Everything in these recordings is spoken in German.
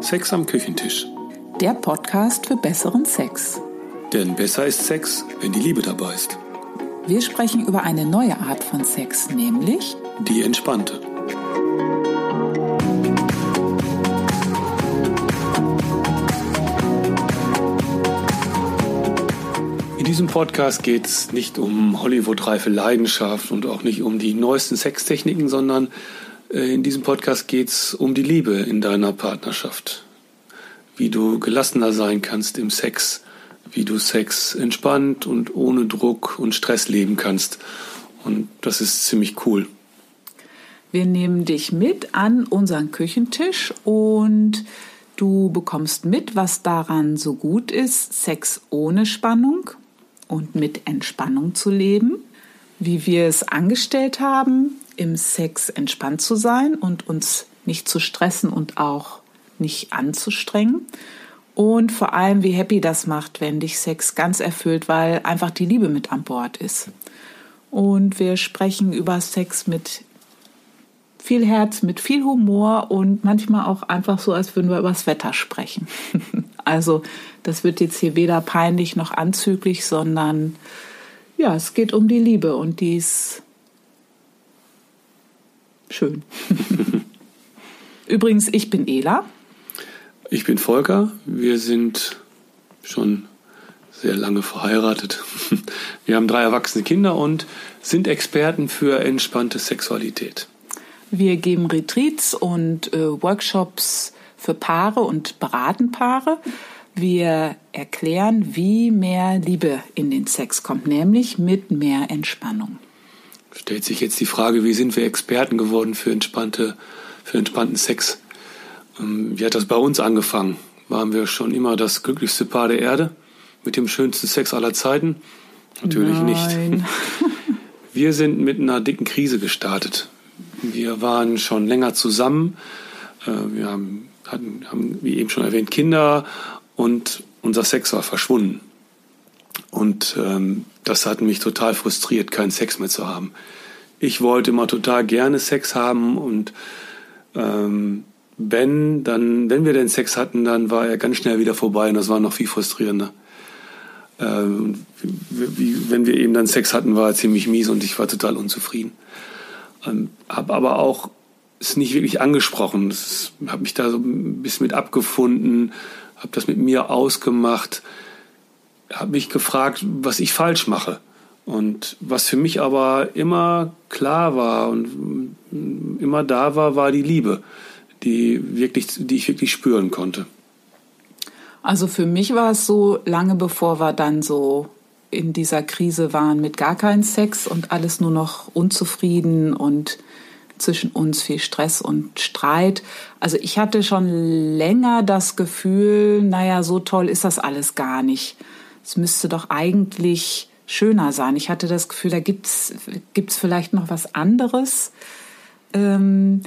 Sex am Küchentisch. Der Podcast für besseren Sex. Denn besser ist Sex, wenn die Liebe dabei ist. Wir sprechen über eine neue Art von Sex, nämlich Die entspannte. In diesem Podcast geht es nicht um Hollywood-reife Leidenschaft und auch nicht um die neuesten Sextechniken, sondern in diesem Podcast geht es um die Liebe in deiner Partnerschaft. Wie du gelassener sein kannst im Sex, wie du Sex entspannt und ohne Druck und Stress leben kannst. Und das ist ziemlich cool. wir nehmen dich mit an unseren Küchentisch und du bekommst mit, was daran so gut ist, Sex ohne Spannung und mit Entspannung zu leben, wie wir es angestellt haben, im Sex entspannt zu sein und uns nicht zu stressen und auch nicht anzustrengen. Und vor allem, wie happy das macht, wenn dich Sex ganz erfüllt, weil einfach die Liebe mit an Bord ist. Und wir sprechen über Sex mit viel Herz, mit viel Humor und manchmal auch einfach so, als würden wir über das Wetter sprechen. also das wird jetzt hier weder peinlich noch anzüglich, sondern ja, es geht um die Liebe und die ist schön. Übrigens, ich bin Ela. Ich bin Volker. Wir sind schon sehr lange verheiratet. Wir haben drei erwachsene Kinder und sind Experten für entspannte Sexualität. Wir geben Retreats und äh, Workshops für Paare und beraten Paare. Wir erklären, wie mehr Liebe in den Sex kommt, nämlich mit mehr Entspannung. Stellt sich jetzt die Frage, wie sind wir Experten geworden für entspannte, für entspannten Sex? Ähm, Wie hat das bei uns angefangen? Waren wir schon immer das glücklichste Paar der Erde mit dem schönsten Sex aller Zeiten? Natürlich nicht. Nein. Wir sind mit einer dicken Krise gestartet. Wir waren schon länger zusammen. Äh, Wir haben, hatten, haben, wie eben schon erwähnt, Kinder und unser Sex war verschwunden. Und ähm, das hat mich total frustriert, keinen Sex mehr zu haben. Ich wollte immer total gerne Sex haben und ähm, wenn, dann, wenn wir den Sex hatten, dann war er ganz schnell wieder vorbei und das war noch viel frustrierender. Ähm, wie, wenn wir eben dann Sex hatten, war er ziemlich mies und ich war total unzufrieden. Ähm, hab aber auch es nicht wirklich angesprochen. Habe mich da so ein bisschen mit abgefunden, habe das mit mir ausgemacht, habe mich gefragt, was ich falsch mache. Und was für mich aber immer klar war und mm, immer da war, war die Liebe, die, wirklich, die ich wirklich spüren konnte. Also für mich war es so, lange bevor wir dann so in dieser Krise waren mit gar keinem Sex und alles nur noch unzufrieden und zwischen uns viel Stress und Streit. Also ich hatte schon länger das Gefühl, naja, so toll ist das alles gar nicht. Es müsste doch eigentlich schöner sein. Ich hatte das Gefühl, da gibt's gibt's vielleicht noch was anderes. Ähm,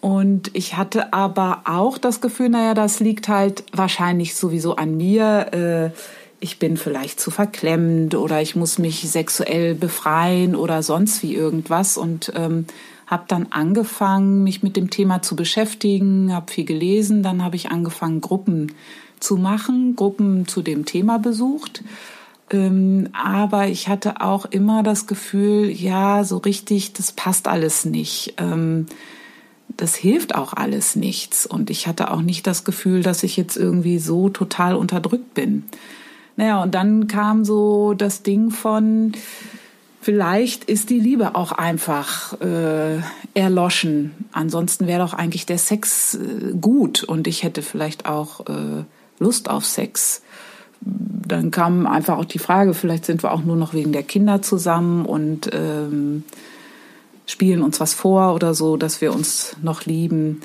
und ich hatte aber auch das Gefühl, naja, das liegt halt wahrscheinlich sowieso an mir. Äh, ich bin vielleicht zu verklemmt oder ich muss mich sexuell befreien oder sonst wie irgendwas. Und ähm, habe dann angefangen, mich mit dem Thema zu beschäftigen, habe viel gelesen. Dann habe ich angefangen, Gruppen zu machen, Gruppen zu dem Thema besucht. Ähm, aber ich hatte auch immer das Gefühl, ja, so richtig, das passt alles nicht. Ähm, das hilft auch alles nichts. Und ich hatte auch nicht das Gefühl, dass ich jetzt irgendwie so total unterdrückt bin. Naja, und dann kam so das Ding von, vielleicht ist die Liebe auch einfach äh, erloschen. Ansonsten wäre doch eigentlich der Sex äh, gut und ich hätte vielleicht auch äh, Lust auf Sex. Dann kam einfach auch die Frage, vielleicht sind wir auch nur noch wegen der Kinder zusammen und ähm, spielen uns was vor oder so, dass wir uns noch lieben.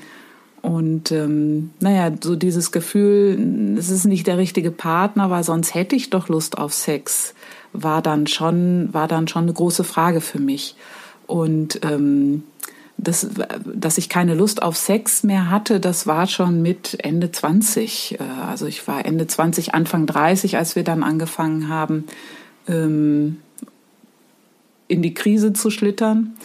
Und ähm, naja, so dieses Gefühl, es ist nicht der richtige Partner, weil sonst hätte ich doch Lust auf Sex, war dann schon, war dann schon eine große Frage für mich. Und ähm, das, dass ich keine Lust auf Sex mehr hatte, das war schon mit Ende 20. Äh, Also ich war Ende 20, Anfang 30, als wir dann angefangen haben, ähm, in die Krise zu schlittern.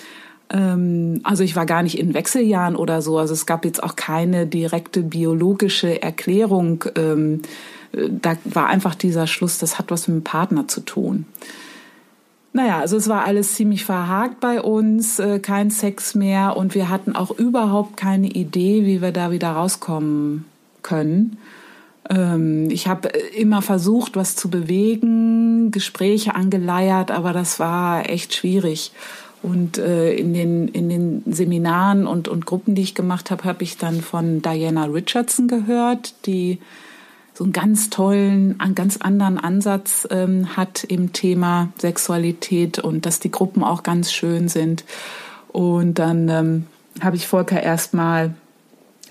Ähm, also ich war gar nicht in Wechseljahren oder so. Also es gab jetzt auch keine direkte biologische Erklärung. Ähm, da war einfach dieser Schluss, das hat was mit dem Partner zu tun. Naja, also es war alles ziemlich verhakt bei uns, äh, kein Sex mehr und wir hatten auch überhaupt keine Idee, wie wir da wieder rauskommen können. Ähm, ich habe immer versucht, was zu bewegen, Gespräche angeleiert, aber das war echt schwierig. Und äh, in, den, in den Seminaren und, und Gruppen, die ich gemacht habe, habe ich dann von Diana Richardson gehört, die so einen ganz tollen, einen ganz anderen Ansatz ähm, hat im Thema Sexualität und dass die Gruppen auch ganz schön sind. Und dann ähm, habe ich Volker erstmal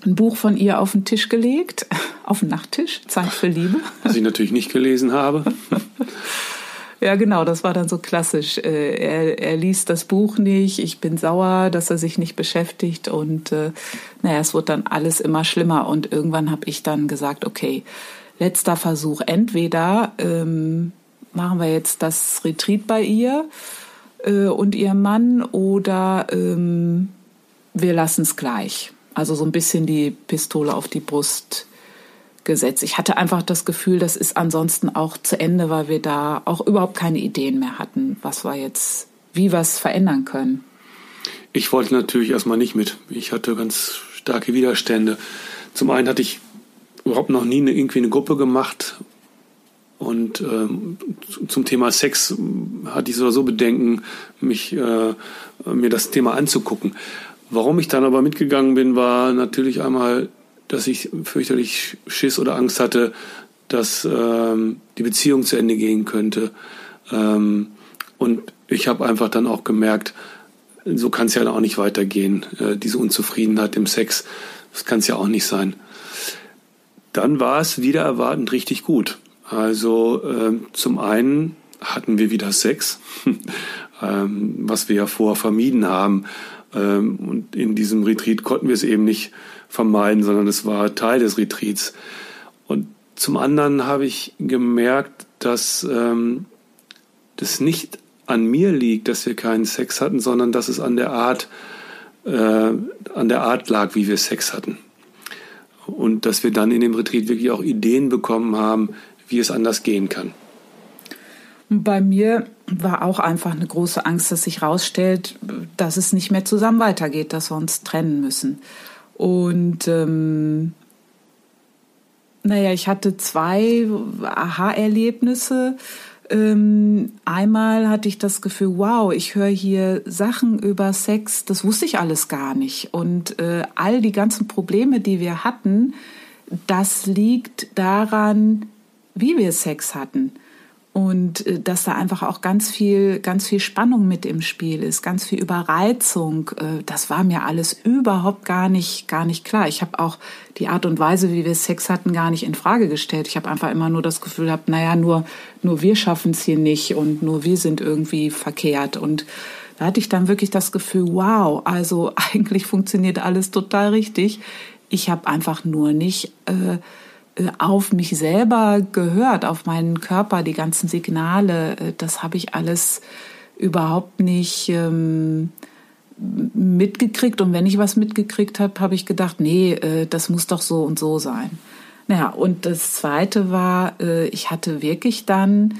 ein Buch von ihr auf den Tisch gelegt, auf den Nachttisch, Zeit für Liebe. Was ich natürlich nicht gelesen habe. Ja, genau, das war dann so klassisch. Äh, er, er liest das Buch nicht, ich bin sauer, dass er sich nicht beschäftigt und äh, naja, es wird dann alles immer schlimmer und irgendwann habe ich dann gesagt, okay, letzter Versuch, entweder ähm, machen wir jetzt das Retreat bei ihr äh, und ihrem Mann oder ähm, wir lassen es gleich. Also so ein bisschen die Pistole auf die Brust gesetzt. Ich hatte einfach das Gefühl, das ist ansonsten auch zu Ende, weil wir da auch überhaupt keine Ideen mehr hatten, was wir jetzt, wie wir es verändern können. Ich wollte natürlich erstmal nicht mit. Ich hatte ganz starke Widerstände. Zum einen hatte ich überhaupt noch nie eine, irgendwie eine Gruppe gemacht und ähm, zum Thema Sex hatte ich so Bedenken, mich äh, mir das Thema anzugucken. Warum ich dann aber mitgegangen bin, war natürlich einmal dass ich fürchterlich Schiss oder Angst hatte, dass ähm, die Beziehung zu Ende gehen könnte. Ähm, und ich habe einfach dann auch gemerkt, so kann es ja auch nicht weitergehen. Äh, diese Unzufriedenheit im Sex, das kann es ja auch nicht sein. Dann war es wieder erwartend richtig gut. Also ähm, zum einen hatten wir wieder Sex, ähm, was wir ja vorher vermieden haben. Ähm, und in diesem Retreat konnten wir es eben nicht vermeiden, sondern es war Teil des Retreats. Und zum anderen habe ich gemerkt, dass ähm, das nicht an mir liegt, dass wir keinen Sex hatten, sondern dass es an der Art, äh, an der Art lag, wie wir Sex hatten. Und dass wir dann in dem Retreat wirklich auch Ideen bekommen haben, wie es anders gehen kann. Bei mir war auch einfach eine große Angst, dass sich herausstellt, dass es nicht mehr zusammen weitergeht, dass wir uns trennen müssen. Und ähm, naja, ich hatte zwei Aha-Erlebnisse. Ähm, einmal hatte ich das Gefühl, wow, ich höre hier Sachen über Sex, das wusste ich alles gar nicht. Und äh, all die ganzen Probleme, die wir hatten, das liegt daran, wie wir Sex hatten und äh, dass da einfach auch ganz viel, ganz viel Spannung mit im Spiel ist, ganz viel Überreizung. Äh, das war mir alles überhaupt gar nicht, gar nicht klar. Ich habe auch die Art und Weise, wie wir Sex hatten, gar nicht in Frage gestellt. Ich habe einfach immer nur das Gefühl gehabt, naja, nur, nur wir schaffen es hier nicht und nur wir sind irgendwie verkehrt. Und da hatte ich dann wirklich das Gefühl, wow, also eigentlich funktioniert alles total richtig. Ich habe einfach nur nicht äh, auf mich selber gehört, auf meinen Körper, die ganzen Signale, äh, das habe ich alles überhaupt nicht ähm, mitgekriegt. Und wenn ich was mitgekriegt habe, habe ich gedacht, nee, äh, das muss doch so und so sein. Naja, und das Zweite war, äh, ich hatte wirklich dann,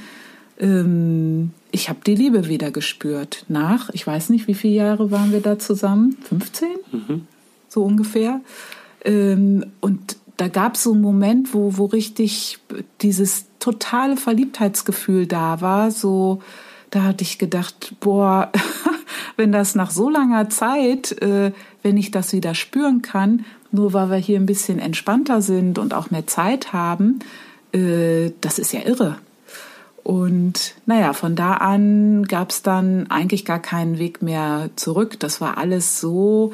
ähm, ich habe die Liebe wieder gespürt. Nach, ich weiß nicht, wie viele Jahre waren wir da zusammen? 15? Mhm. So ungefähr. Ähm, und da gab es so einen Moment, wo, wo richtig dieses totale Verliebtheitsgefühl da war. So, da hatte ich gedacht, boah, wenn das nach so langer Zeit, äh, wenn ich das wieder spüren kann, nur weil wir hier ein bisschen entspannter sind und auch mehr Zeit haben, äh, das ist ja irre. Und naja, von da an gab es dann eigentlich gar keinen Weg mehr zurück. Das war alles so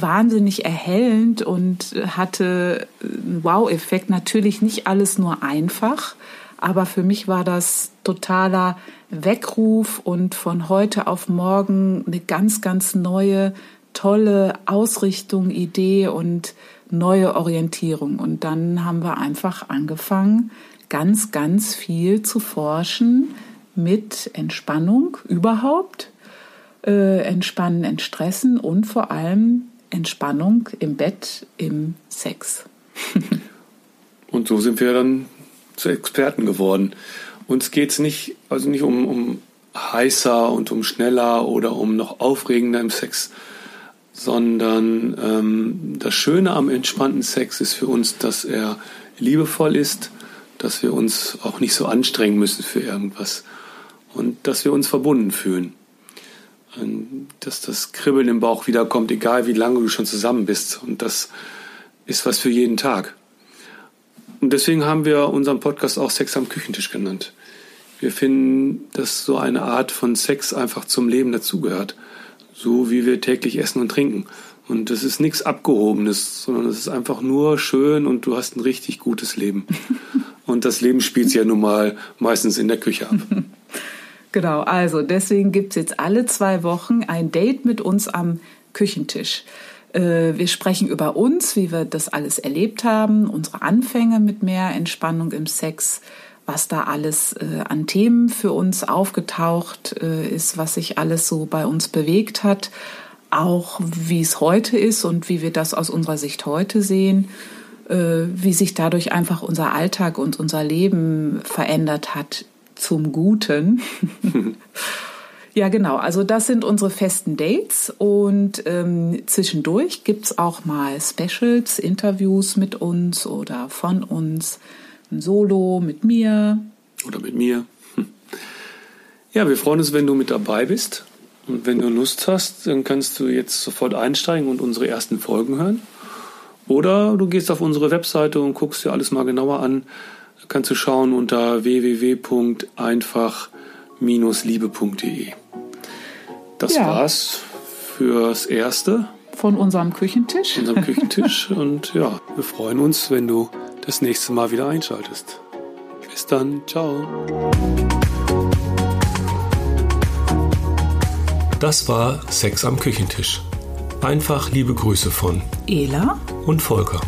wahnsinnig erhellend und hatte einen Wow-Effekt. Natürlich nicht alles nur einfach, aber für mich war das totaler Weckruf und von heute auf morgen eine ganz, ganz neue, tolle Ausrichtung, Idee und neue Orientierung. Und dann haben wir einfach angefangen, ganz, ganz viel zu forschen mit Entspannung überhaupt äh, entspannen, entstressen und vor allem Entspannung im Bett, im Sex. und so sind wir dann zu Experten geworden. Uns geht es nicht, also nicht um, um heißer und um schneller oder um noch aufregender im Sex, sondern ähm, das Schöne am entspannten Sex ist für uns, dass er liebevoll ist, dass wir uns auch nicht so anstrengen müssen für irgendwas und dass wir uns verbunden fühlen. Dass das Kribbeln im Bauch wiederkommt, egal wie lange du schon zusammen bist. Und das ist was für jeden Tag. Und deswegen haben wir unseren Podcast auch Sex am Küchentisch genannt. Wir finden, dass so eine Art von Sex einfach zum Leben dazugehört. So wie wir täglich essen und trinken. Und das ist nichts Abgehobenes, sondern es ist einfach nur schön und du hast ein richtig gutes Leben. und das Leben spielt sich ja nun mal meistens in der Küche ab. Genau, also deswegen gibt es jetzt alle zwei Wochen ein Date mit uns am Küchentisch. Äh, wir sprechen über uns, wie wir das alles erlebt haben, unsere Anfänge mit mehr Entspannung im Sex, was da alles äh, an Themen für uns aufgetaucht äh, ist, was sich alles so bei uns bewegt hat, auch wie es heute ist und wie wir das aus unserer Sicht heute sehen, wie sich dadurch einfach unser Alltag und unser Leben verändert hat zum Guten. ja, genau. Also das sind unsere festen Dates und ähm, zwischendurch es auch mal Specials, Interviews mit uns oder von uns, ein Solo mit mir. Oder mit mir. Ja, wir freuen uns, wenn du mit dabei bist. Und wenn du Lust hast, dann kannst du jetzt sofort einsteigen und unsere ersten Folgen hören. Oder du gehst auf unsere Webseite und guckst dir alles mal genauer an kannst du schauen unter www.einfach-liebe.de. Das ja. war's fürs Erste. Von unserem Küchentisch. Unserem Küchentisch. Und ja, wir freuen uns, wenn du das nächste Mal wieder einschaltest. Bis dann. Ciao. Das war Sex am Küchentisch. Einfach liebe Grüße von Ela und Volker.